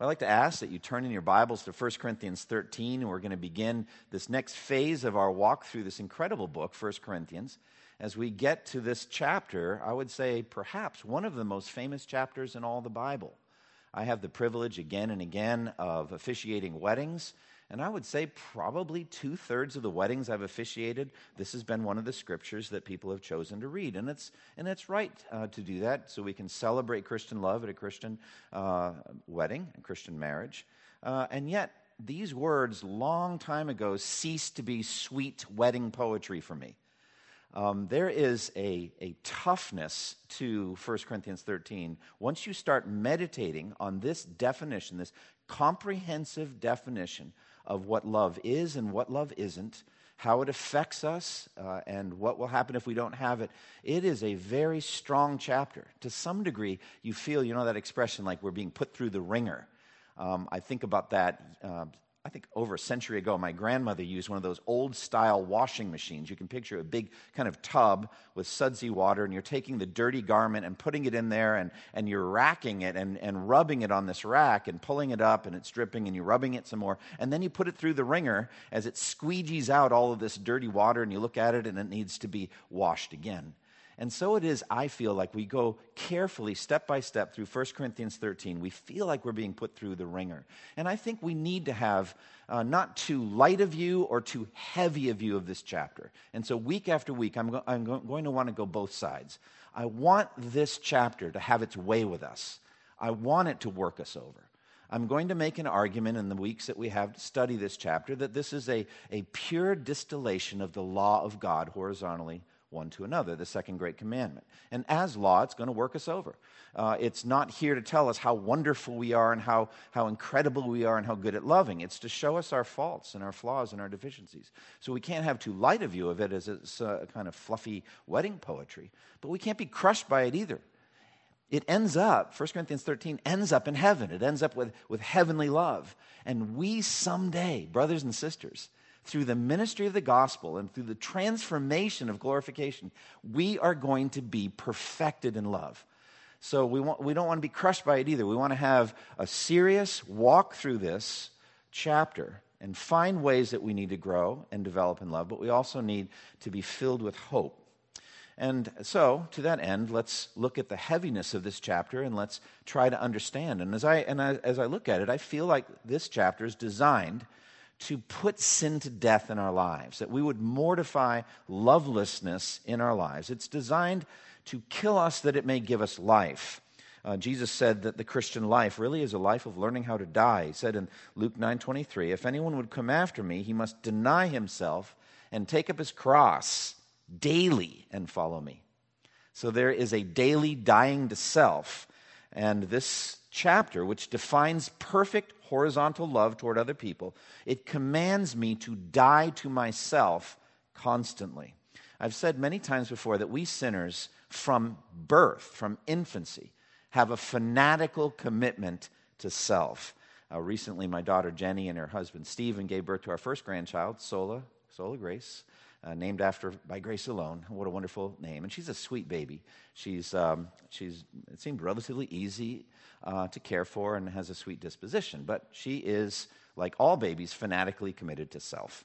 I'd like to ask that you turn in your Bibles to 1 Corinthians 13. and We're going to begin this next phase of our walk through this incredible book, 1 Corinthians. As we get to this chapter, I would say perhaps one of the most famous chapters in all the Bible. I have the privilege again and again of officiating weddings. And I would say probably two thirds of the weddings I've officiated, this has been one of the scriptures that people have chosen to read. And it's, and it's right uh, to do that so we can celebrate Christian love at a Christian uh, wedding, a Christian marriage. Uh, and yet, these words, long time ago, ceased to be sweet wedding poetry for me. Um, there is a, a toughness to 1 Corinthians 13. Once you start meditating on this definition, this comprehensive definition of what love is and what love isn't, how it affects us, uh, and what will happen if we don't have it. It is a very strong chapter. To some degree, you feel, you know, that expression like we're being put through the wringer. Um, I think about that. Uh, I think over a century ago, my grandmother used one of those old style washing machines. You can picture a big kind of tub with sudsy water, and you're taking the dirty garment and putting it in there, and, and you're racking it and, and rubbing it on this rack and pulling it up, and it's dripping, and you're rubbing it some more. And then you put it through the wringer as it squeegees out all of this dirty water, and you look at it, and it needs to be washed again. And so it is, I feel like we go carefully, step by step, through 1 Corinthians 13. We feel like we're being put through the wringer. And I think we need to have uh, not too light a view or too heavy a view of this chapter. And so, week after week, I'm, go- I'm go- going to want to go both sides. I want this chapter to have its way with us, I want it to work us over. I'm going to make an argument in the weeks that we have to study this chapter that this is a, a pure distillation of the law of God horizontally one to another, the second great commandment. And as law, it's going to work us over. Uh, it's not here to tell us how wonderful we are and how, how incredible we are and how good at loving. It's to show us our faults and our flaws and our deficiencies. So we can't have too light a view of it as a kind of fluffy wedding poetry, but we can't be crushed by it either. It ends up, 1 Corinthians 13 ends up in heaven. It ends up with, with heavenly love. And we someday, brothers and sisters, through the ministry of the gospel and through the transformation of glorification, we are going to be perfected in love. So we, want, we don't want to be crushed by it either. We want to have a serious walk through this chapter and find ways that we need to grow and develop in love, but we also need to be filled with hope. And so, to that end, let's look at the heaviness of this chapter and let's try to understand. And as I, and I, as I look at it, I feel like this chapter is designed to put sin to death in our lives, that we would mortify lovelessness in our lives. It's designed to kill us that it may give us life. Uh, Jesus said that the Christian life really is a life of learning how to die. He said in Luke 9:23, "If anyone would come after me, he must deny himself and take up his cross daily and follow me." So there is a daily dying to self, and this chapter which defines perfect horizontal love toward other people, it commands me to die to myself constantly. I've said many times before that we sinners, from birth, from infancy, have a fanatical commitment to self. Uh, recently, my daughter Jenny and her husband Stephen gave birth to our first grandchild, Sola, Sola Grace. Uh, named after by Grace alone. What a wonderful name! And she's a sweet baby. She's um, she's it seemed relatively easy uh, to care for and has a sweet disposition. But she is, like all babies, fanatically committed to self.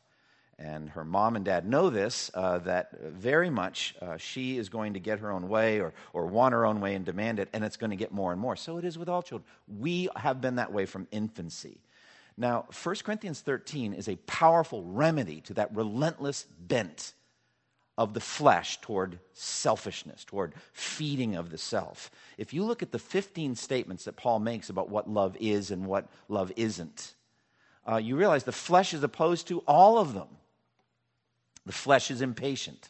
And her mom and dad know this, uh, that very much uh, she is going to get her own way or, or want her own way and demand it, and it's going to get more and more. So it is with all children. We have been that way from infancy. Now, 1 Corinthians 13 is a powerful remedy to that relentless bent of the flesh toward selfishness, toward feeding of the self. If you look at the 15 statements that Paul makes about what love is and what love isn't, uh, you realize the flesh is opposed to all of them. The flesh is impatient,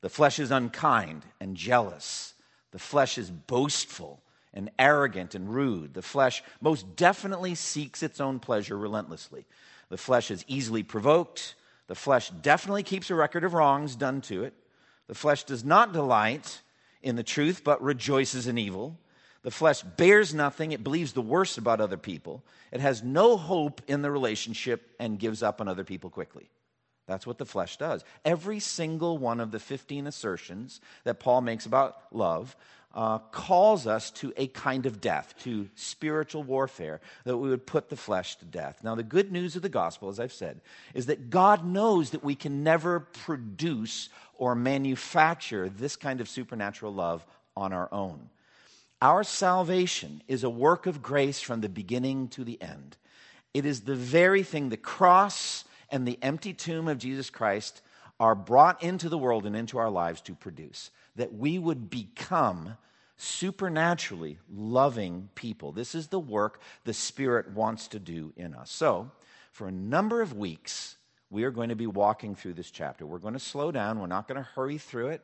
the flesh is unkind and jealous, the flesh is boastful and arrogant and rude. The flesh most definitely seeks its own pleasure relentlessly. The flesh is easily provoked The flesh definitely keeps a record of wrongs done to it. The flesh does not delight in the truth, but rejoices in evil. The flesh bears nothing. It believes the worst about other people. It has no hope in the relationship and gives up on other people quickly. That's what the flesh does. Every single one of the 15 assertions that Paul makes about love uh, calls us to a kind of death, to spiritual warfare, that we would put the flesh to death. Now, the good news of the gospel, as I've said, is that God knows that we can never produce or manufacture this kind of supernatural love on our own. Our salvation is a work of grace from the beginning to the end. It is the very thing the cross and the empty tomb of Jesus Christ are brought into the world and into our lives to produce. That we would become supernaturally loving people. This is the work the Spirit wants to do in us. So, for a number of weeks, we are going to be walking through this chapter. We're going to slow down, we're not going to hurry through it.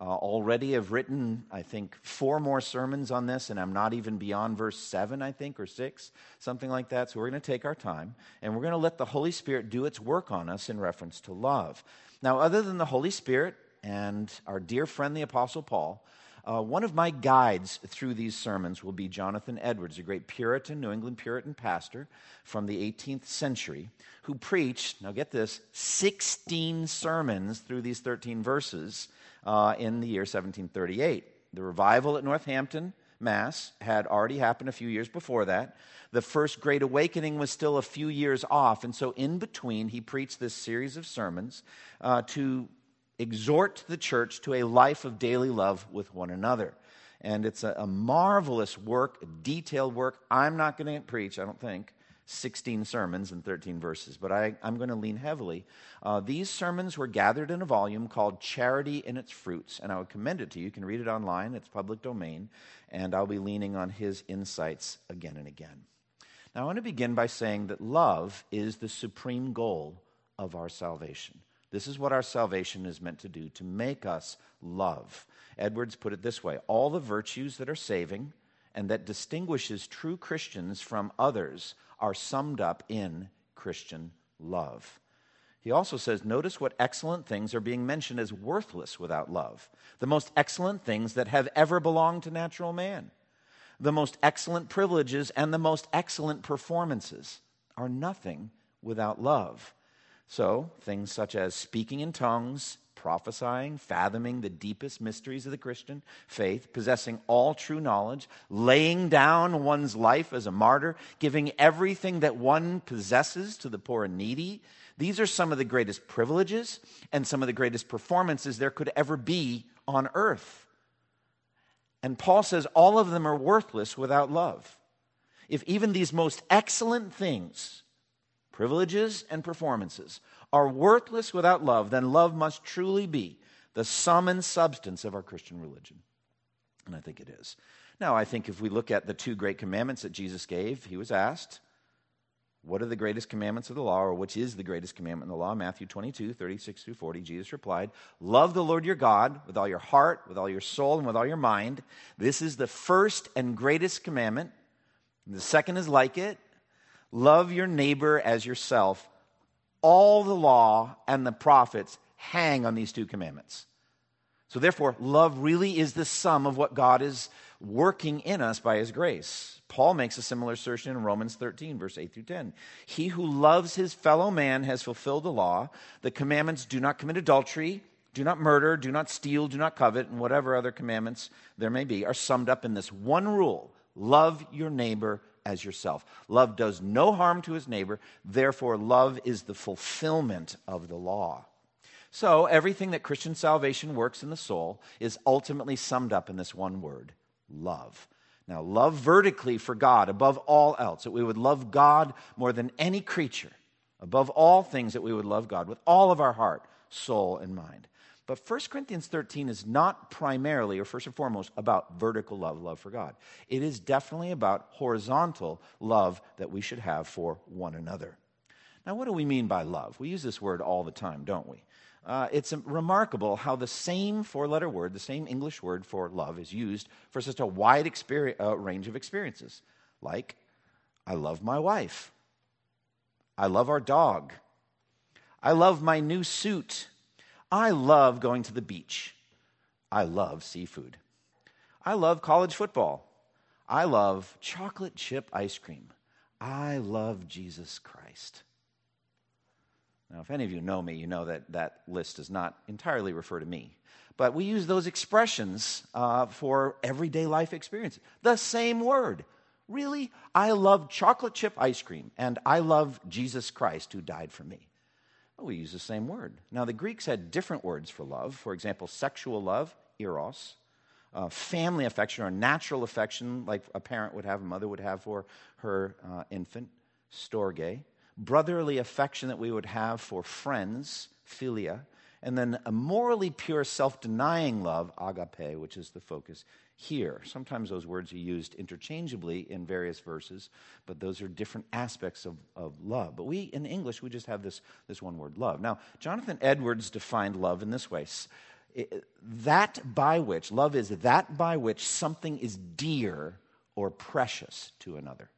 Uh, already have written, I think, four more sermons on this, and I'm not even beyond verse seven, I think, or six, something like that. So we're going to take our time, and we're going to let the Holy Spirit do its work on us in reference to love. Now, other than the Holy Spirit and our dear friend, the Apostle Paul, uh, one of my guides through these sermons will be Jonathan Edwards, a great Puritan, New England Puritan pastor from the 18th century, who preached, now get this, 16 sermons through these 13 verses uh, in the year 1738. The revival at Northampton, Mass, had already happened a few years before that. The first Great Awakening was still a few years off, and so in between, he preached this series of sermons uh, to exhort the church to a life of daily love with one another. And it's a, a marvelous work, a detailed work. I'm not going to preach, I don't think, 16 sermons and 13 verses, but I, am going to lean heavily. Uh, these sermons were gathered in a volume called Charity and Its Fruits, and I would commend it to you. You can read it online, it's public domain, and I'll be leaning on his insights again and again. Now, I want to begin by saying that love is the supreme goal of our salvation. This is what our salvation is meant to do, to make us love. Edwards put it this way all the virtues that are saving and that distinguishes true Christians from others are summed up in Christian love. He also says, Notice what excellent things are being mentioned as worthless without love. The most excellent things that have ever belonged to natural man. The most excellent privileges and the most excellent performances are nothing without love. So, things such as speaking in tongues, prophesying, fathoming the deepest mysteries of the Christian faith, possessing all true knowledge, laying down one's life as a martyr, giving everything that one possesses to the poor and needy. These are some of the greatest privileges and some of the greatest performances there could ever be on earth. And Paul says all of them are worthless without love. If even these most excellent things, privileges, and performances are worthless without love, then love must truly be the sum and substance of our Christian religion. And I think it is. Now, I think if we look at the two great commandments that Jesus gave, he was asked, What are the greatest commandments of the law, or which is the greatest commandment in the law? Matthew 22, 36 through 40. Jesus replied, Love the Lord your God with all your heart, with all your soul, and with all your mind. This is the first and greatest commandment. The second is like it Love your neighbor as yourself. All the law and the prophets hang on these two commandments. So, therefore, love really is the sum of what God is working in us by his grace. Paul makes a similar assertion in Romans 13, verse 8 through 10. He who loves his fellow man has fulfilled the law. The commandments do not commit adultery, do not murder, do not steal, do not covet, and whatever other commandments there may be are summed up in this one rule love your neighbor as yourself. Love does no harm to his neighbor, therefore, love is the fulfillment of the law. So, everything that Christian salvation works in the soul is ultimately summed up in this one word love. Now, love vertically for God above all else, that we would love God more than any creature, above all things, that we would love God with all of our heart, soul, and mind. But 1 Corinthians 13 is not primarily, or first and foremost, about vertical love, love for God. It is definitely about horizontal love that we should have for one another. Now, what do we mean by love? We use this word all the time, don't we? Uh, it's remarkable how the same four letter word, the same English word for love, is used for such a wide uh, range of experiences. Like, I love my wife. I love our dog. I love my new suit. I love going to the beach. I love seafood. I love college football. I love chocolate chip ice cream. I love Jesus Christ. Now, if any of you know me, you know that that list does not entirely refer to me. But we use those expressions uh, for everyday life experiences. The same word. Really? I love chocolate chip ice cream, and I love Jesus Christ who died for me. Well, we use the same word. Now, the Greeks had different words for love. For example, sexual love, eros, uh, family affection or natural affection, like a parent would have, a mother would have for her uh, infant, storge, brotherly affection that we would have for friends, philia, and then a morally pure, self denying love, agape, which is the focus here. Sometimes those words are used interchangeably in various verses, but those are different aspects of, of love. But we, in English, we just have this, this one word, love. Now, Jonathan Edwards defined love in this way that by which, love is that by which something is dear or precious to another.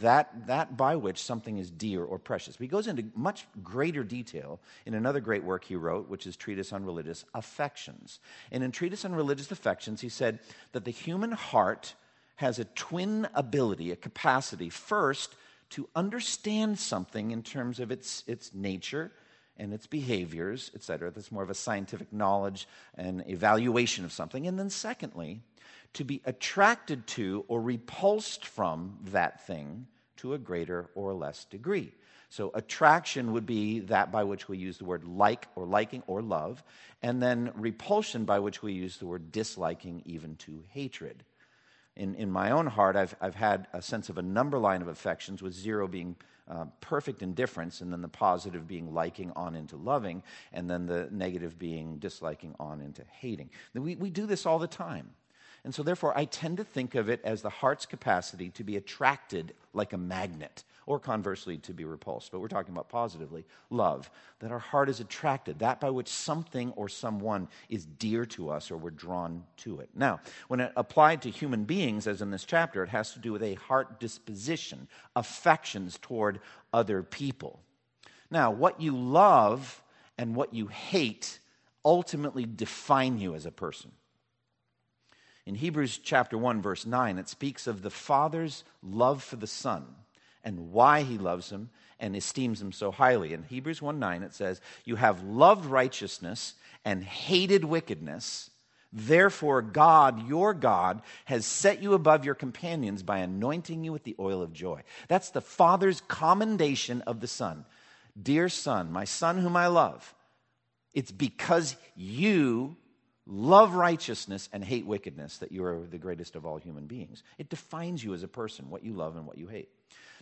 That, that by which something is dear or precious. He goes into much greater detail in another great work he wrote, which is Treatise on Religious Affections. And in Treatise on Religious Affections, he said that the human heart has a twin ability, a capacity, first, to understand something in terms of its, its nature and its behaviors, etc. That's more of a scientific knowledge and evaluation of something. And then, secondly, to be attracted to or repulsed from that thing to a greater or less degree. So, attraction would be that by which we use the word like or liking or love, and then repulsion by which we use the word disliking, even to hatred. In, in my own heart, I've, I've had a sense of a number line of affections, with zero being uh, perfect indifference, and then the positive being liking on into loving, and then the negative being disliking on into hating. We, we do this all the time. And so, therefore, I tend to think of it as the heart's capacity to be attracted like a magnet or conversely to be repulsed. But we're talking about positively love, that our heart is attracted, that by which something or someone is dear to us or we're drawn to it. Now, when it applied to human beings, as in this chapter, it has to do with a heart disposition, affections toward other people. Now, what you love and what you hate ultimately define you as a person. In Hebrews chapter 1 verse 9 it speaks of the father's love for the son and why he loves him and esteems him so highly. In Hebrews 1 9, it says, You have loved righteousness and hated wickedness. Therefore, God, your God, has set you above your companions by anointing you with the oil of joy. That's the Father's commendation of the Son. Dear Son, my Son whom I love, it's because you love righteousness and hate wickedness that you are the greatest of all human beings. It defines you as a person, what you love and what you hate.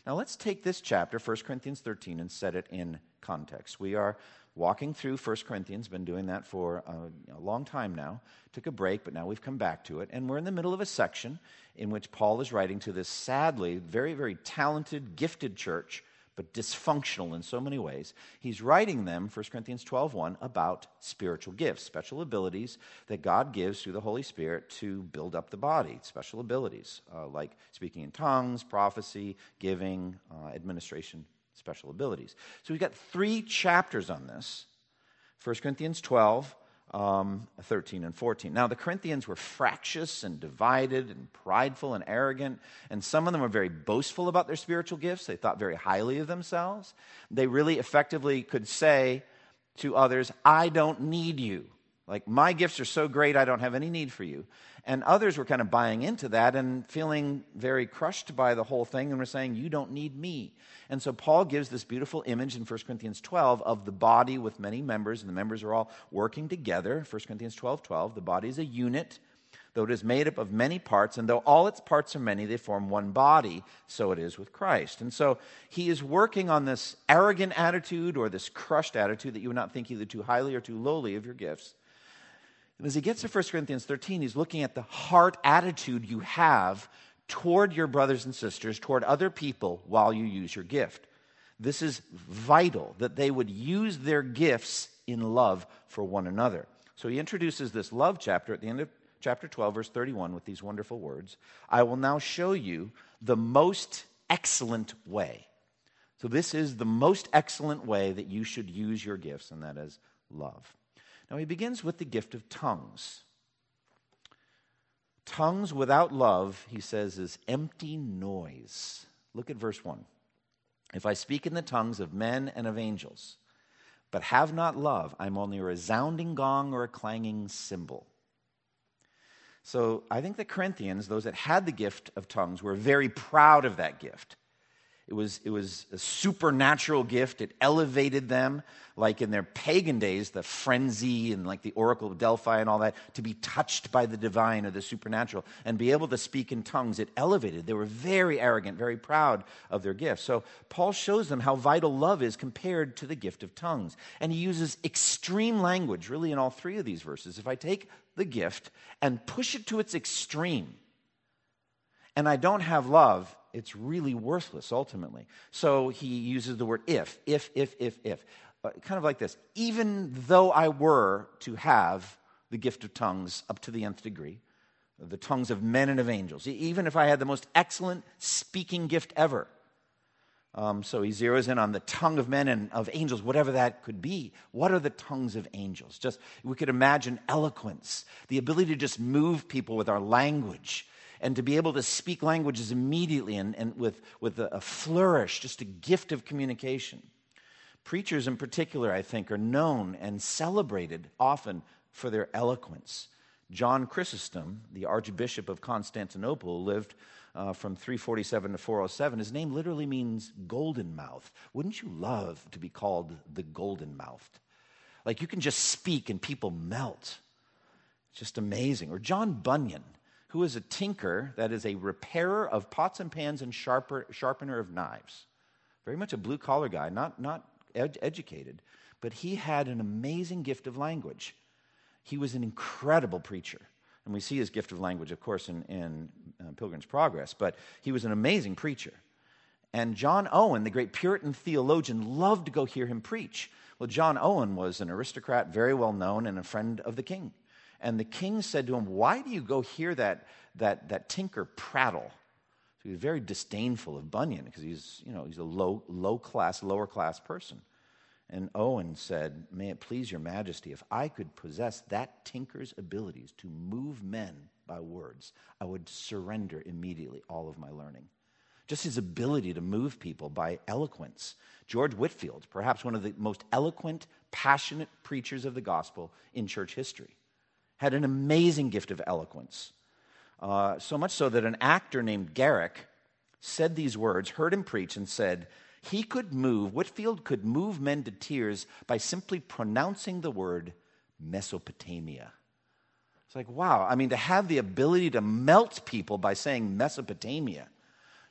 Now let's take this chapter, 1 Corinthians 13, and set it in context. We are walking through 1 Corinthians, been doing that for a, a, long time now. Took a break, but now we've come back to it. And we're in the middle of a section in which Paul is writing to this sadly very, very talented, gifted church but dysfunctional in so many ways. He's writing them, 1 Corinthians 12:1, about spiritual gifts, special abilities that God gives through the Holy Spirit to build up the body, special abilities uh, like speaking in tongues, prophecy, giving, uh, administration, special abilities. So we've got three chapters on this. 1 Corinthians 12, um, 13 and 14. Now, the Corinthians were fractious and divided and prideful and arrogant, and some of them were very boastful about their spiritual gifts. They thought very highly of themselves. They really effectively could say to others, I don't need you. Like, my gifts are so great, I don't have any need for you. And others were kind of buying into that and feeling very crushed by the whole thing and were saying, You don't need me. And so Paul gives this beautiful image in 1 Corinthians 12 of the body with many members, and the members are all working together. 1 Corinthians 12 12, the body is a unit, though it is made up of many parts, and though all its parts are many, they form one body. So it is with Christ. And so he is working on this arrogant attitude or this crushed attitude that you would not think either too highly or too lowly of your gifts and as he gets to 1 Corinthians 13, he's looking at the heart attitude you have toward your brothers and sisters, toward other people while you use your gift. This is vital that they would use their gifts in love for one another. So he introduces this love chapter at the end of chapter 12, verse 31, with these wonderful words I will now show you the most excellent way. So, this is the most excellent way that you should use your gifts, and that is love. Now, he begins with the gift of tongues. Tongues without love, he says, is empty noise. Look at verse 1. If I speak in the tongues of men and of angels, but have not love, I'm only a resounding gong or a clanging cymbal. So I think the Corinthians, those that had the gift of tongues, were very proud of that gift. It was, it was a supernatural gift. It elevated them, like in their pagan days, the frenzy and like the Oracle of Delphi and all that, to be touched by the divine or the supernatural and be able to speak in tongues. It elevated. They were very arrogant, very proud of their gift. So Paul shows them how vital love is compared to the gift of tongues. And he uses extreme language, really, in all three of these verses. If I take the gift and push it to its extreme, and I don't have love, it's really worthless ultimately. So he uses the word if, if, if, if, if. Uh, kind of like this even though I were to have the gift of tongues up to the nth degree, the tongues of men and of angels, even if I had the most excellent speaking gift ever. Um, so he zeroes in on the tongue of men and of angels, whatever that could be. What are the tongues of angels? Just we could imagine eloquence, the ability to just move people with our language, and to be able to speak languages immediately and, and with, with a, a flourish, just a gift of communication. Preachers, in particular, I think, are known and celebrated often for their eloquence. John Chrysostom, the Archbishop of Constantinople, lived uh, from 347 to 407. His name literally means golden mouth. Wouldn't you love to be called the golden mouthed? Like you can just speak and people melt. It's just amazing. Or John Bunyan, who is a tinker, that is a repairer of pots and pans and sharper, sharpener of knives. Very much a blue collar guy, not, not ed- educated, but he had an amazing gift of language. He was an incredible preacher. And we see his gift of language, of course, in, in uh, Pilgrim's Progress, but he was an amazing preacher. And John Owen, the great Puritan theologian, loved to go hear him preach. Well, John Owen was an aristocrat, very well known, and a friend of the king. And the king said to him, Why do you go hear that, that, that tinker prattle? So he was very disdainful of Bunyan because he's, you know, he's a low, low class, lower class person. And Owen said, May it please your majesty, if I could possess that tinker's abilities to move men by words, I would surrender immediately all of my learning. Just his ability to move people by eloquence. George Whitefield, perhaps one of the most eloquent, passionate preachers of the gospel in church history had an amazing gift of eloquence. Uh, so much so that an actor named Garrick said these words, heard him preach, and said, he could move, Whitefield could move men to tears by simply pronouncing the word Mesopotamia. It's like, wow. I mean, to have the ability to melt people by saying Mesopotamia.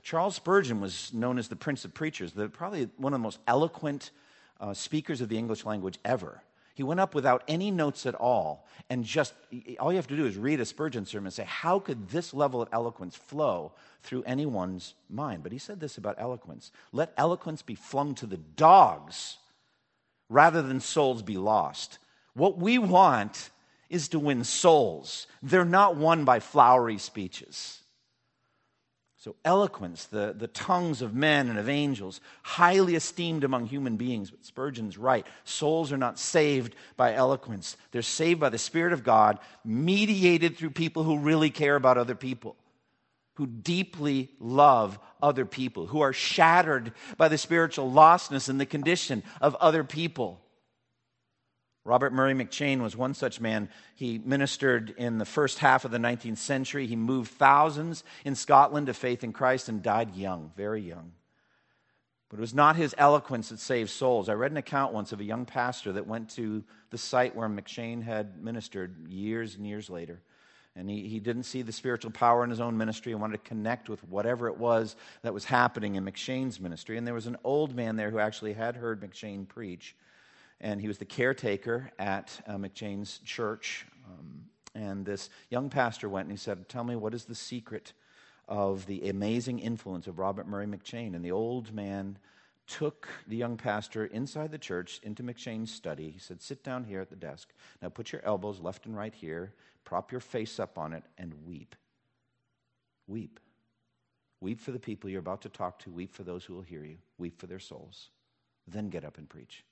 Charles Spurgeon was known as the Prince of Preachers, the, probably one of the most eloquent uh, speakers of the English language ever. He went up without any notes at all, and just all you have to do is read a Spurgeon sermon and say, How could this level of eloquence flow through anyone's mind? But he said this about eloquence let eloquence be flung to the dogs rather than souls be lost. What we want is to win souls, they're not won by flowery speeches. So, eloquence, the, the tongues of men and of angels, highly esteemed among human beings. But Spurgeon's right. Souls are not saved by eloquence, they're saved by the Spirit of God, mediated through people who really care about other people, who deeply love other people, who are shattered by the spiritual lostness and the condition of other people. Robert Murray McCheyne was one such man. He ministered in the first half of the 19th century. He moved thousands in Scotland to faith in Christ and died young, very young. But it was not his eloquence that saved souls. I read an account once of a young pastor that went to the site where McCheyne had ministered years and years later. And he, he didn't see the spiritual power in his own ministry and wanted to connect with whatever it was that was happening in McCheyne's ministry. And there was an old man there who actually had heard McCheyne preach and he was the caretaker at uh, church. Um, and this young pastor went and he said, Tell me, what is the secret of the amazing influence of Robert Murray McCheyne? And the old man took the young pastor inside the church into McCheyne's study. He said, Sit down here at the desk. Now put your elbows left and right here, prop your face up on it, and weep. Weep. Weep for the people you're about to talk to. Weep for those who will hear you. Weep for their souls. Then get up and preach.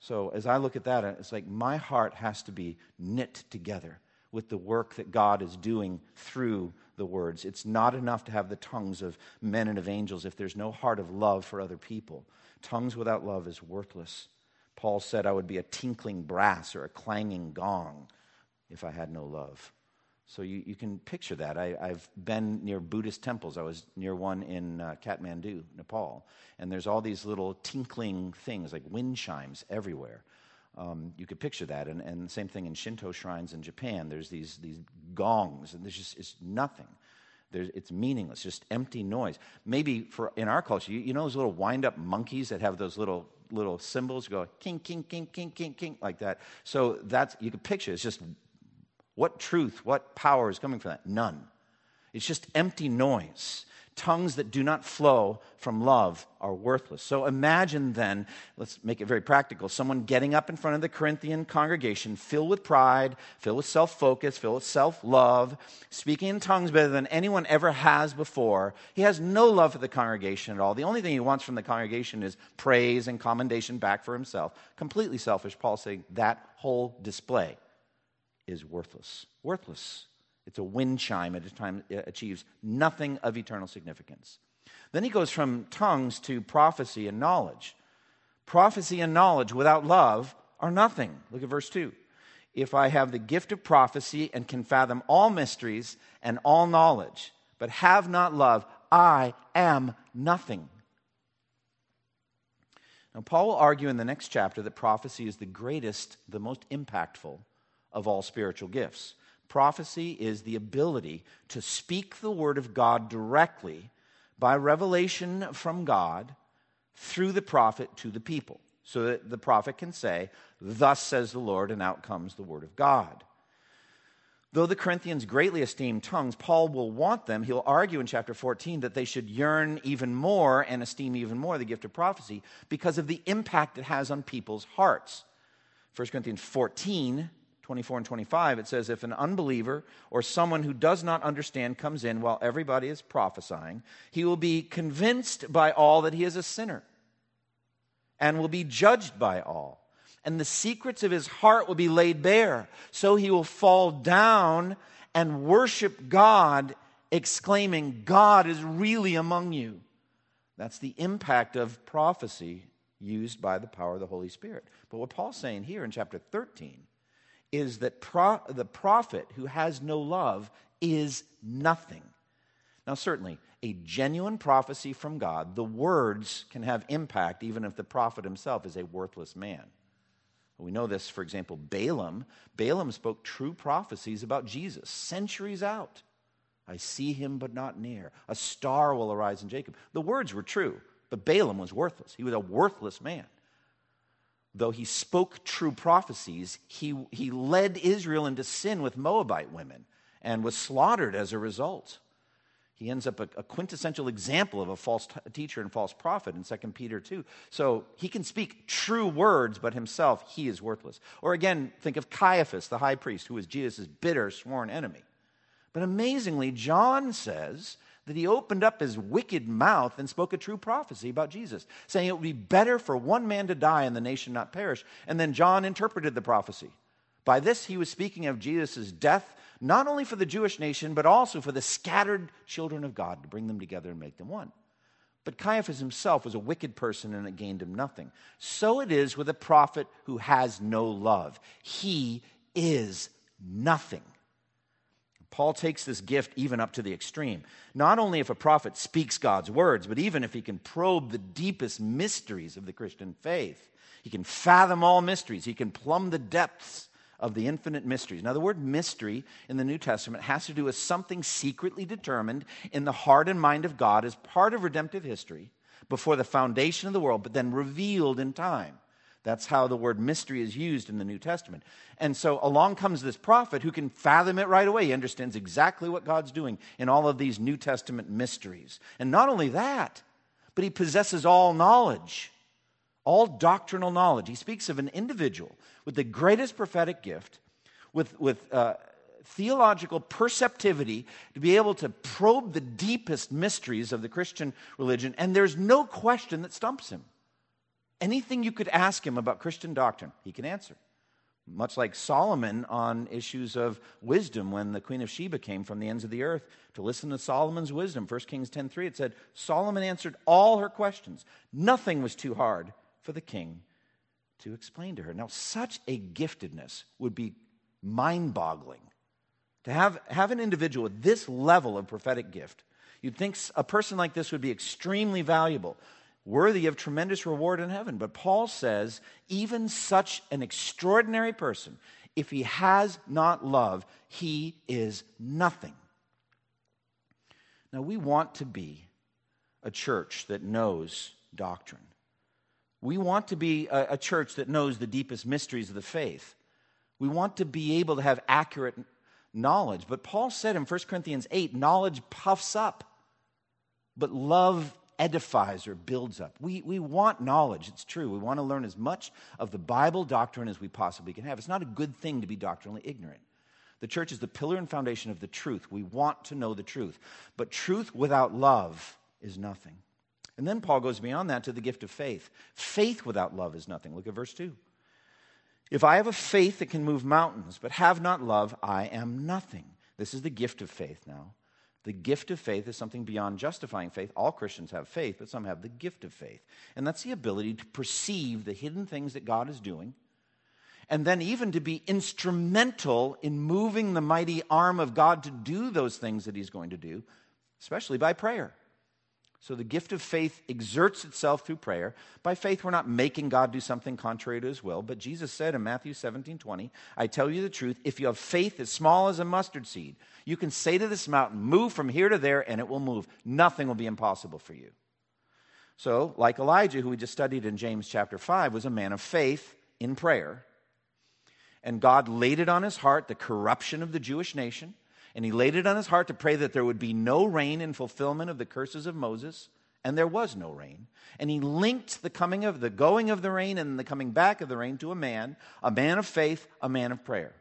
So as I look at that, uh, it's like my heart has to be knit together with the work that God is doing through the words. It's not enough to have the tongues of men and of angels if there's no heart of love for other people. Tongues without love is worthless. Paul said, I would be a tinkling brass or a clanging gong if I had no love. So you, you can picture that. I, have been near Buddhist temples. I was near one in uh, Kathmandu, Nepal. And there's all these little tinkling things, like wind chimes everywhere. Um, you could picture that. And, and same thing in Shinto shrines in Japan. There's these, these gongs, and there's just it's nothing. There's, it's meaningless, just empty noise. Maybe for in our culture, you, you know those little wind-up monkeys that have those little little cymbals go king, king, king, king, king, king, like that. So that's you can picture. It's just what truth, what power is coming from that? None. It's just empty noise. Tongues that do not flow from love are worthless. So imagine then, let's make it very practical, someone getting up in front of the Corinthian congregation filled with pride, filled with self focus, filled with self love, speaking in tongues better than anyone ever has before. He has no love for the congregation at all. The only thing he wants from the congregation is praise and commendation back for himself. Completely selfish. Paul saying that whole display is worthless. Worthless. It's a wind chime at a time it achieves nothing of eternal significance. Then he goes from tongues to prophecy and knowledge. Prophecy and knowledge without love are nothing. Look at verse 2. If I have the gift of prophecy and can fathom all mysteries and all knowledge, but have not love, I am nothing. Now, Paul will argue in the next chapter that prophecy is the greatest, the most impactful of all spiritual gifts. Prophecy is the ability to speak the word of God directly by revelation from God through the prophet to the people. So that the prophet can say, Thus says the Lord, and out comes the word of God. Though the Corinthians greatly esteem tongues, Paul will want them, he'll argue in chapter 14 that they should yearn even more and esteem even more the gift of prophecy because of the impact it has on people's hearts. 1 Corinthians 14 24 and 25, it says, If an unbeliever or someone who does not understand comes in while everybody is prophesying, he will be convinced by all that he is a sinner and will be judged by all. And the secrets of his heart will be laid bare. So he will fall down and worship God, exclaiming, God is really among you. That's the impact of prophecy used by the power of the Holy Spirit. But what Paul's saying here in chapter 13 is that pro- the prophet who has no love is nothing. Now, certainly, a genuine prophecy from God, the words can have impact even if the prophet himself is a worthless man. We know this, for example, Balaam. Balaam spoke true prophecies about Jesus centuries out. I see him, but not near. A star will arise in Jacob. The words were true, but Balaam was worthless. He was a worthless man though he spoke true prophecies, he, he led Israel into sin with Moabite women and was slaughtered as a result. He ends up a, a quintessential example of a false t- teacher and false prophet in 2 Peter 2. So he can speak true words, but himself, he is worthless. Or again, think of Caiaphas, the high priest, who was Jesus' bitter, sworn enemy. But amazingly, John says that he opened up his wicked mouth and spoke a true prophecy about Jesus, saying it would be better for one man to die and the nation not perish. And then John interpreted the prophecy. By this, he was speaking of Jesus' death, not only for the Jewish nation, but also for the scattered children of God to bring them together and make them one. But Caiaphas himself was a wicked person and it gained him nothing. So it is with a prophet who has no love. He is nothing. Paul takes this gift even up to the extreme. Not only if a prophet speaks God's words, but even if he can probe the deepest mysteries of the Christian faith. He can fathom all mysteries, he can plumb the depths of the infinite mysteries. Now, the word mystery in the New Testament has to do with something secretly determined in the heart and mind of God as part of redemptive history before the foundation of the world, but then revealed in time. That's how the word mystery is used in the New Testament. And so along comes this prophet who can fathom it right away. He understands exactly what God's doing in all of these New Testament mysteries. And not only that, but he possesses all knowledge, all doctrinal knowledge. He speaks of an individual with the greatest prophetic gift, with, with uh, theological perceptivity to be able to probe the deepest mysteries of the Christian religion, and there's no question that stumps him. Anything you could ask him about Christian doctrine, he can answer. Much like Solomon on issues of wisdom when the Queen of Sheba came from the ends of the earth to listen to Solomon's wisdom. 1 Kings 10:3 it said Solomon answered all her questions. Nothing was too hard for the king to explain to her. Now such a giftedness would be mind-boggling. To have, have an individual with this level of prophetic gift, you'd think a person like this would be extremely valuable worthy of tremendous reward in heaven. But Paul says, even such an extraordinary person, if he has not love, he is nothing. Now, we want to be a church that knows doctrine. We want to be a, a, church that knows the deepest mysteries of the faith. We want to be able to have accurate knowledge. But Paul said in 1 Corinthians 8 knowledge puffs up, but love edifies or builds up. We, we want knowledge, it's true. We want to learn as much of the Bible doctrine as we possibly can have. It's not a good thing to be doctrinally ignorant. The church is the pillar and foundation of the truth. We want to know the truth. But truth without love is nothing. And then Paul goes beyond that to the gift of faith. Faith without love is nothing. Look at verse 2. If I have a faith that can move mountains, but have not love, I am nothing. This is the gift of faith now. The gift of faith is something beyond justifying faith. All Christians have faith, but some have the gift of faith. And that's the ability to perceive the hidden things that God is doing, and then even to be instrumental in moving the mighty arm of God to do those things that He's going to do, especially by prayer. So the gift of faith exerts itself through prayer. By faith, we're not making God do something contrary to his will, but Jesus said in Matthew 17 20, I tell you the truth, if you have faith as small as a mustard seed, you can say to this mountain, Move from here to there, and it will move. Nothing will be impossible for you. So, like Elijah, who we just studied in James chapter 5, was a man of faith in prayer. And God laid it on his heart, the corruption of the Jewish nation and he laid it on his heart to pray that there would be no rain in fulfillment of the curses of Moses, and there was no rain. And he linked the coming of the going of the rain and the coming back of the rain to a man, a man of faith, a man of prayer.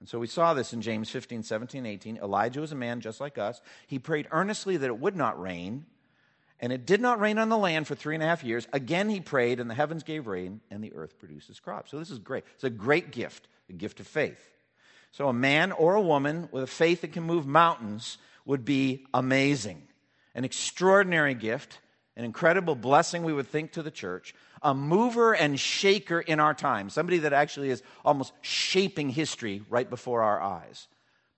And so we saw this in James 15, 17, 18. Elijah was a man just like us. He prayed earnestly that it would not rain, and it did not rain on the land for three and a half years. Again he prayed, and the heavens gave rain, and the earth produces crops. So this is great. It's a great gift, a gift of faith. So, a man or a woman with a faith that can move mountains would be amazing. An extraordinary gift, an incredible blessing, we would think, to the church. A mover and shaker in our time. Somebody that actually is almost shaping history right before our eyes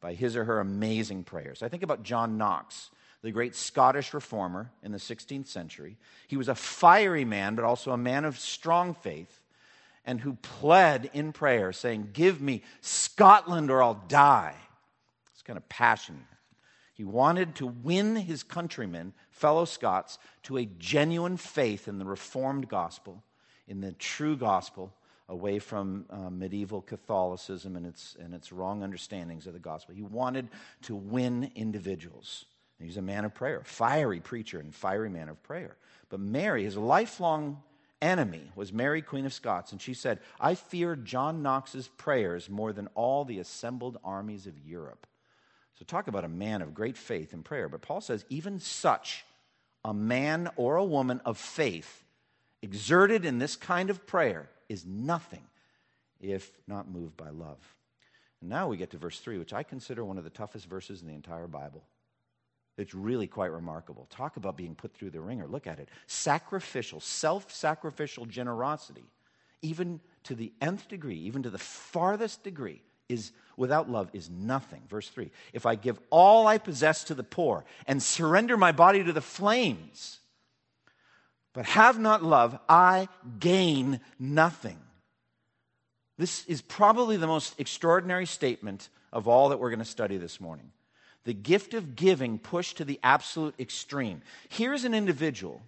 by his or her amazing prayers. I think about John Knox, the great Scottish reformer in the 16th century. He was a fiery man, but also a man of strong faith and who pled in prayer, saying, Give me Scotland or I'll die. It's kind of passion. He wanted to win his countrymen, fellow Scots, to a genuine faith in the Reformed gospel, in the true gospel, away from uh, medieval Catholicism and its, and its wrong understandings of the gospel. He wanted to win individuals. He's a man of prayer, fiery preacher and fiery man of prayer. But Mary, his lifelong enemy was Mary, Queen of Scots, and she said, I fear John Knox's prayers more than all the assembled armies of Europe. So, talk about a man of great faith and prayer. But Paul says, even such a man or a woman of faith exerted in this kind of prayer is nothing if not moved by love. And now we get to verse 3, which I consider one of the toughest verses in the entire Bible. It's really quite remarkable. Talk about being put through the wringer. Look at it. Sacrificial, self sacrificial generosity, even to the nth degree, even to the farthest degree, is without love is nothing. Verse 3 If I give all I possess to the poor and surrender my body to the flames, but have not love, I gain nothing. This is probably the most extraordinary statement of all that we're going to study this morning the gift of giving pushed to the absolute extreme. Here's an individual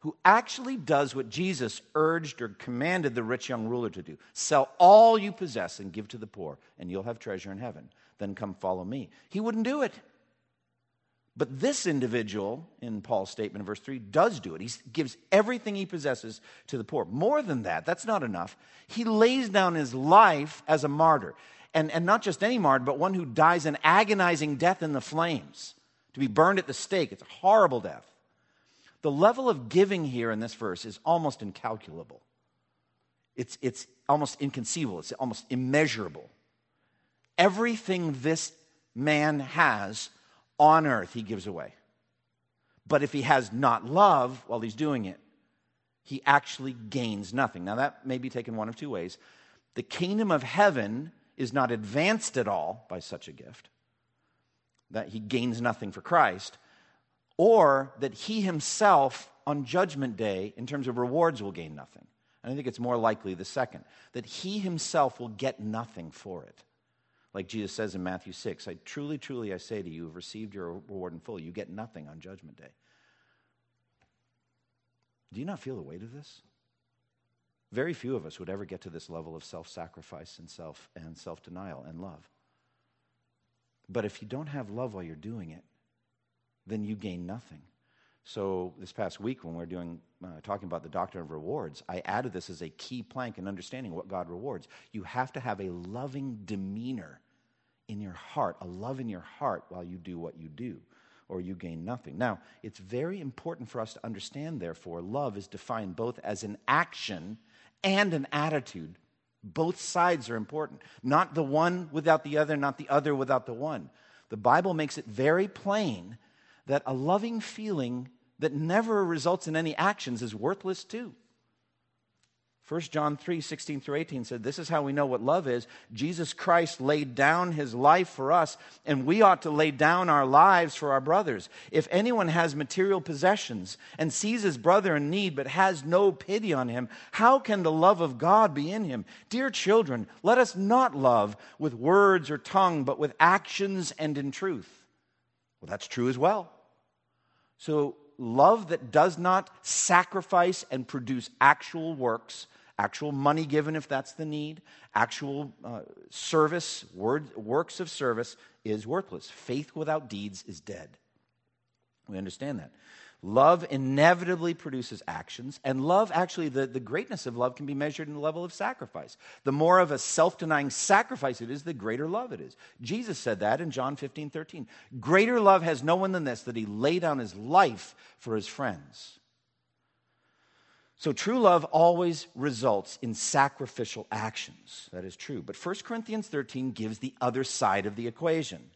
who actually does what Jesus urged or commanded the rich young ruler to do sell all you possess and give to the poor, and you'll have treasure in heaven. Then come follow me. He wouldn't do it. But this individual, in Paul's statement in verse 3, does do it. He gives everything he possesses to the poor. More than that, that's not enough. He lays down his life as a martyr. And, and not just any martyr, but one who dies an agonizing death in the flames, to be burned at the stake. It's a horrible death. The level of giving here in this verse is almost incalculable. It's, it's almost inconceivable, it's almost immeasurable. Everything this man has on earth, he gives away. But if he has not love while he's doing it, he actually gains nothing. Now, that may be taken one of two ways. The kingdom of heaven is not advanced at all by such a gift, that he gains nothing for Christ, or that he himself on judgment day, in terms of rewards, will gain nothing. And I think it's more likely the second, that he himself will get nothing for it. Like Jesus says in Matthew 6, I truly, truly, I say to you, have received your reward in full. You get nothing on judgment day. Do you not feel the weight of this? Very few of us would ever get to this level of self sacrifice and self and self denial and love. But if you don't have love while you're doing it, then you gain nothing. So this past week, when we are doing uh, talking about the doctrine of rewards, I added this as a key plank in understanding what God rewards. You have to have a loving demeanor in your heart, a love in your heart while you do what you do, or you gain nothing. Now, it's very important for us to understand, therefore, love is defined both as an action and an attitude. Both sides are important. Not the one without the other, not the other without the one. The Bible makes it very plain that a loving feeling that never results in any actions is worthless too. 1 John 3 16 through 18 said, This is how we know what love is. Jesus Christ laid down his life for us, and we ought to lay down our lives for our brothers. If anyone has material possessions and sees his brother in need but has no pity on him, how can the love of God be in him? Dear children, let us not love with words or tongue, but with actions and in truth. Well, that's true as well. So, love that does not sacrifice and produce actual works, actual money given if that's the need, actual uh, service, word, works of service is worthless. Faith without deeds is dead. We understand that. Love inevitably produces actions, and love actually, the, the greatness of love can be measured in the level of sacrifice. The more of a self denying sacrifice it is, the greater love it is. Jesus said that in John 15 13. Greater love has no one than this, that he lay down his life for his friends. So true love always results in sacrificial actions. That is true. But 1 Corinthians 13 gives the other side of the equation.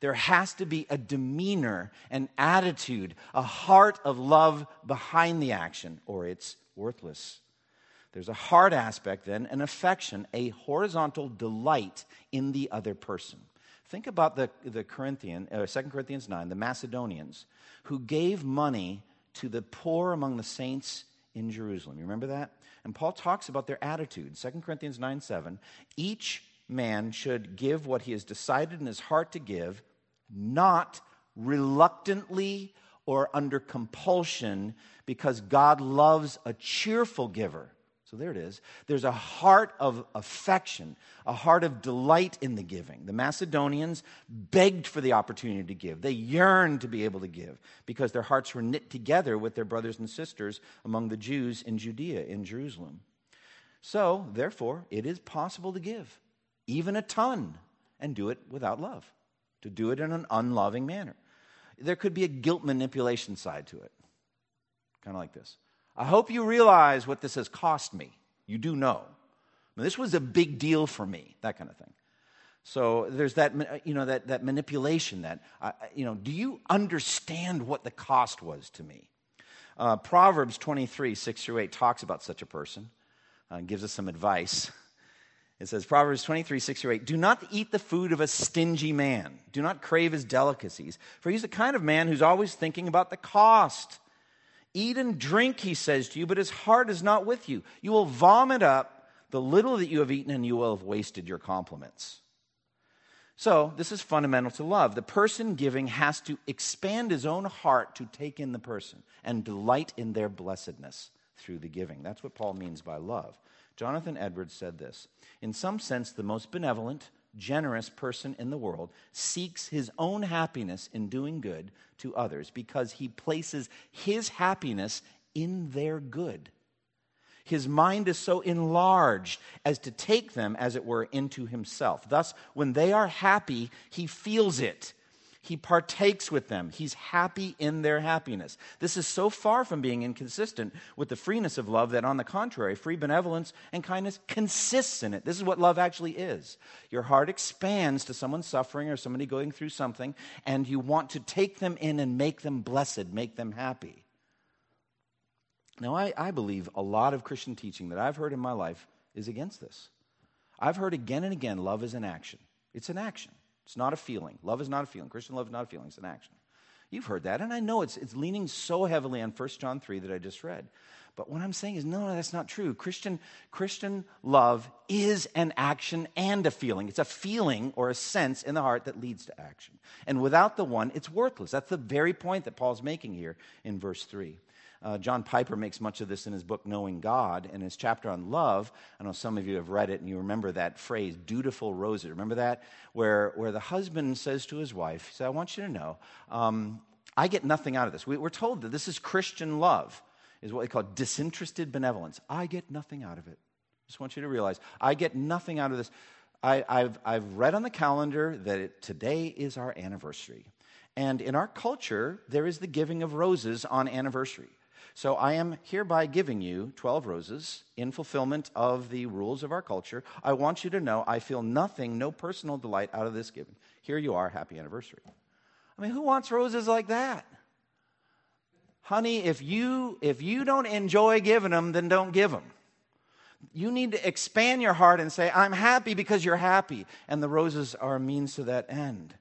There has to be a demeanor, an attitude, a heart of love behind the action, or it's worthless. There's a heart aspect, then, an affection, a horizontal delight in the other person. Think about the, the Corinthian, uh, 2 Corinthians 9, the Macedonians, who gave money to the poor among the saints in Jerusalem. You remember that? And Paul talks about their attitude. 2 Corinthians 9 7. Each man should give what he has decided in his heart to give, not reluctantly or under compulsion, because God loves a cheerful giver. So there it is. There's a heart of affection, a heart of delight in the giving. The Macedonians begged for the opportunity to give. They yearned to be able to give because their hearts were knit together with their brothers and sisters among the Jews in Judea, in Jerusalem. So, therefore, it is possible to give, even a ton, and do it without love to do it in an unloving manner. There could be a guilt manipulation side to it, kind of like this. I hope you realize what this has cost me. You do know. I mean, this was a big deal for me, that kind of thing. So there's that, you know, that, that manipulation that, uh, you know, do you understand what the cost was to me? Uh, Proverbs 23, 6 through 8 talks about such a person, uh, gives us some advice. It says, Proverbs 23, 6 through 8, do not eat the food of a stingy man. Do not crave his delicacies, for he's the kind of man who's always thinking about the cost. Eat and drink, he says to you, but his heart is not with you. You will vomit up the little that you have eaten, and you will have wasted your compliments. So, this is fundamental to love. The person giving has to expand his own heart to take in the person and delight in their blessedness through the giving. That's what Paul means by love. Jonathan Edwards said this In some sense, the most benevolent, generous person in the world seeks his own happiness in doing good to others because he places his happiness in their good. His mind is so enlarged as to take them, as it were, into himself. Thus, when they are happy, he feels it. He partakes with them. He's happy in their happiness. This is so far from being inconsistent with the freeness of love that, on the contrary, free benevolence and kindness consists in it. This is what love actually is. Your heart expands to someone suffering or somebody going through something, and you want to take them in and make them blessed, make them happy. Now, I, I believe a lot of Christian teaching that I've heard in my life is against this. I've heard again and again love is an action. It's an action. It's not a feeling. Love is not a feeling. Christian love is not a feeling, it's an action. You've heard that, and I know it's, it's leaning so heavily on 1 John 3 that I just read. But what I'm saying is, no, no, that's not true. Christian, Christian love is an action and a feeling. It's a feeling or a sense in the heart that leads to action. And without the one, it's worthless. That's the very point that Paul's making here in verse 3. Uh, John Piper makes much of this in his book, Knowing God. In his chapter on love, I know some of you have read it and you remember that phrase, dutiful roses. Remember that? Where, where the husband says to his wife, he said, I want you to know, um, I get nothing out of this. We, we're told that this is Christian love, is what they call disinterested benevolence. I get nothing out of it. Just want you to realize, I get nothing out of this. I, have I've read on the calendar that it, today is our anniversary. And in our culture, there is the giving of roses on anniversary. So I am hereby giving you 12 roses in fulfillment of the rules of our culture. I want you to know I feel nothing, no personal delight out of this giving. Here you are, happy anniversary. I mean, who wants roses like that? Honey, if you if you don't enjoy giving them, then don't give them. You need to expand your heart and say, I'm happy because you're happy. And the roses are a means to that end.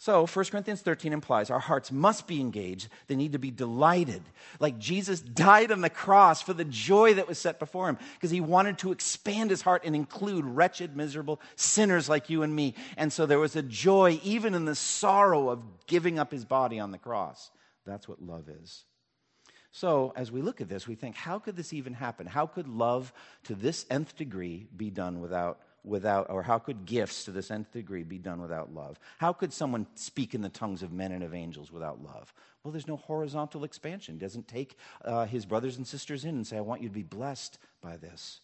So, 1 Corinthians 13 implies our hearts must be engaged. They need to be delighted. Like Jesus died on the cross for the joy that was set before him, because he wanted to expand his heart and include wretched, miserable sinners like you and me. And so there was a joy even in the sorrow of giving up his body on the cross. That's what love is. So, as we look at this, we think, how could this even happen? How could love to this nth degree be done without without, or how could gifts to this nth degree be done without love? How could someone speak in the tongues of men and of angels without love? Well, there's no horizontal expansion. He doesn't take uh, his brothers and sisters in and say, I want you to be blessed by this.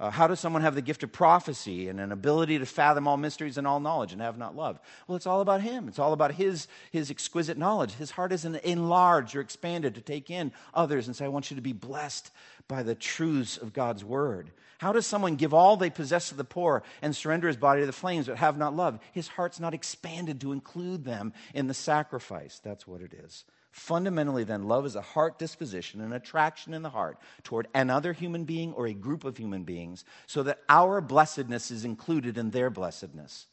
Uh, how does someone have the gift of prophecy and an ability to fathom all mysteries and all knowledge and have not love? Well, it's all about him. It's all about his, his exquisite knowledge. His heart isn't enlarged or expanded to take in others and say, I want you to be blessed by the truths of God's word. How does someone give all they possess to the poor and surrender his body to the flames but have not love? His heart's not expanded to include them in the sacrifice. That's what it is. Fundamentally, then, love is a heart disposition, an attraction in the heart toward another human being or a group of human beings so that our blessedness is included in their blessedness.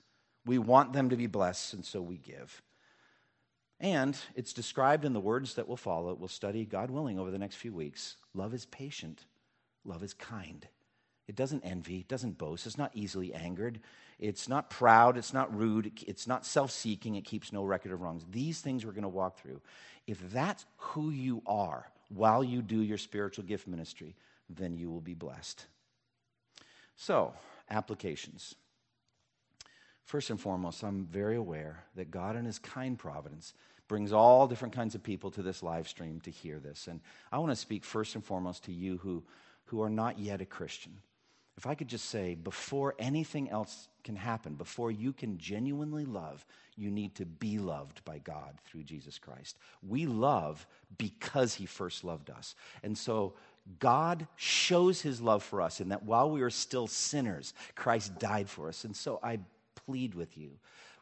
We want them to be blessed, and so we give. And it's described in the words that will follow. We'll study, God willing, over the next few weeks. Love is patient, love is kind. It doesn't envy, it doesn't boast, it's not easily angered, it's not proud, it's not rude, it's not self seeking, it keeps no record of wrongs. These things we're going to walk through. If that's who you are while you do your spiritual gift ministry, then you will be blessed. So, applications. First and foremost, I'm very aware that God, in His kind providence, brings all different kinds of people to this live stream to hear this. And I want to speak first and foremost to you who, who are not yet a Christian. If I could just say, before anything else can happen, before you can genuinely love, you need to be loved by God through Jesus Christ. We love because he first loved us. And so God shows his love for us in that while we are still sinners, Christ died for us. And so I plead with you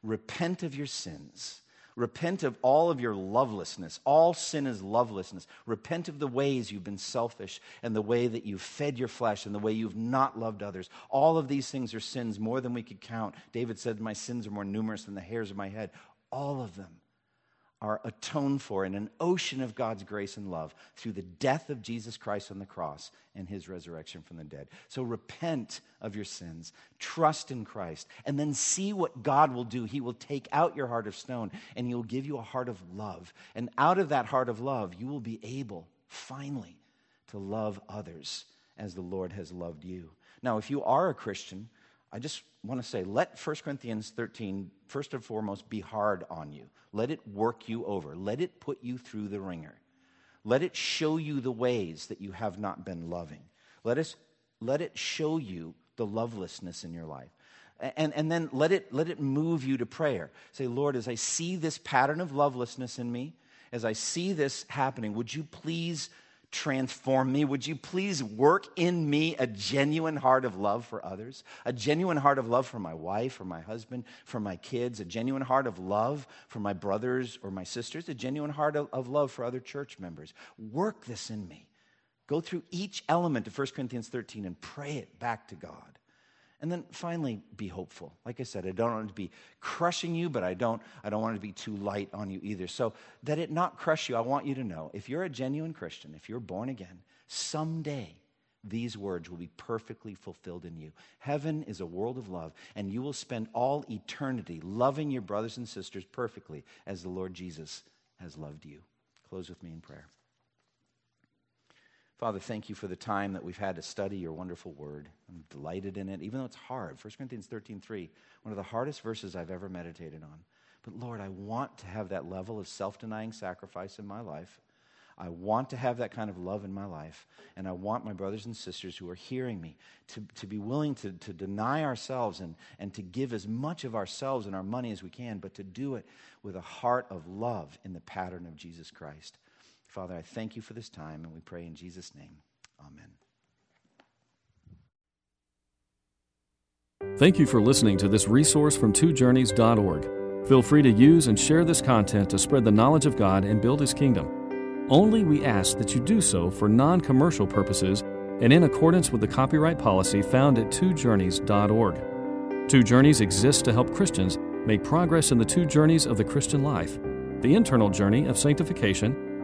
repent of your sins Repent of all of your lovelessness. All sin is lovelessness. Repent of the ways you've been selfish and the way that you've fed your flesh and the way you've not loved others. All of these things are sins more than we could count. David said, My sins are more numerous than the hairs of my head. All of them are atoned for in an ocean of God's grace and love through the death of Jesus Christ on the cross and his resurrection from the dead. So repent of your sins, trust in Christ, and then see what God will do. He will take out your heart of stone and he will give you a heart of love. And out of that heart of love, you will be able, finally, to love others as the Lord has loved you. Now, if you are a Christian, I just want to say, let 1 Corinthians 13, first and foremost, be hard on you. Let it work you over. Let it put you through the wringer. Let it show you the ways that you have not been loving. Let, us, let it show you the lovelessness in your life. And, and then let it, let it move you to prayer. Say, Lord, as I see this pattern of lovelessness in me, as I see this happening, would you please transform me? Would you please work in me a genuine heart of love for others? A genuine heart of love for my wife, for my husband, for my kids, a genuine heart of love for my brothers or my sisters, a genuine heart of, of love for other church members. Work this in me. Go through each element of 1 Corinthians 13 and pray it back to God. And then finally, be hopeful. Like I said, I don't want it to be crushing you, but I don't, I don't want it to be too light on you either. So that it not crush you, I want you to know if you're a genuine Christian, if you're born again, someday these words will be perfectly fulfilled in you. Heaven is a world of love, and you will spend all eternity loving your brothers and sisters perfectly as the Lord Jesus has loved you. Close with me in prayer. Father, thank you for the time that we've had to study your wonderful word. I'm delighted in it, even though it's hard. 1 Corinthians 13 3, one of the hardest verses I've ever meditated on. But Lord, I want to have that level of self denying sacrifice in my life. I want to have that kind of love in my life. And I want my brothers and sisters who are hearing me to, to be willing to, to deny ourselves and, and to give as much of ourselves and our money as we can, but to do it with a heart of love in the pattern of Jesus Christ. Father, I thank you for this time, and we pray in Jesus' name. Amen. Thank you for listening to this resource from twojourneys.org. Feel free to use and share this content to spread the knowledge of God and build His kingdom. Only we ask that you do so for non commercial purposes and in accordance with the copyright policy found at twojourneys.org. Two Journeys exists to help Christians make progress in the two journeys of the Christian life the internal journey of sanctification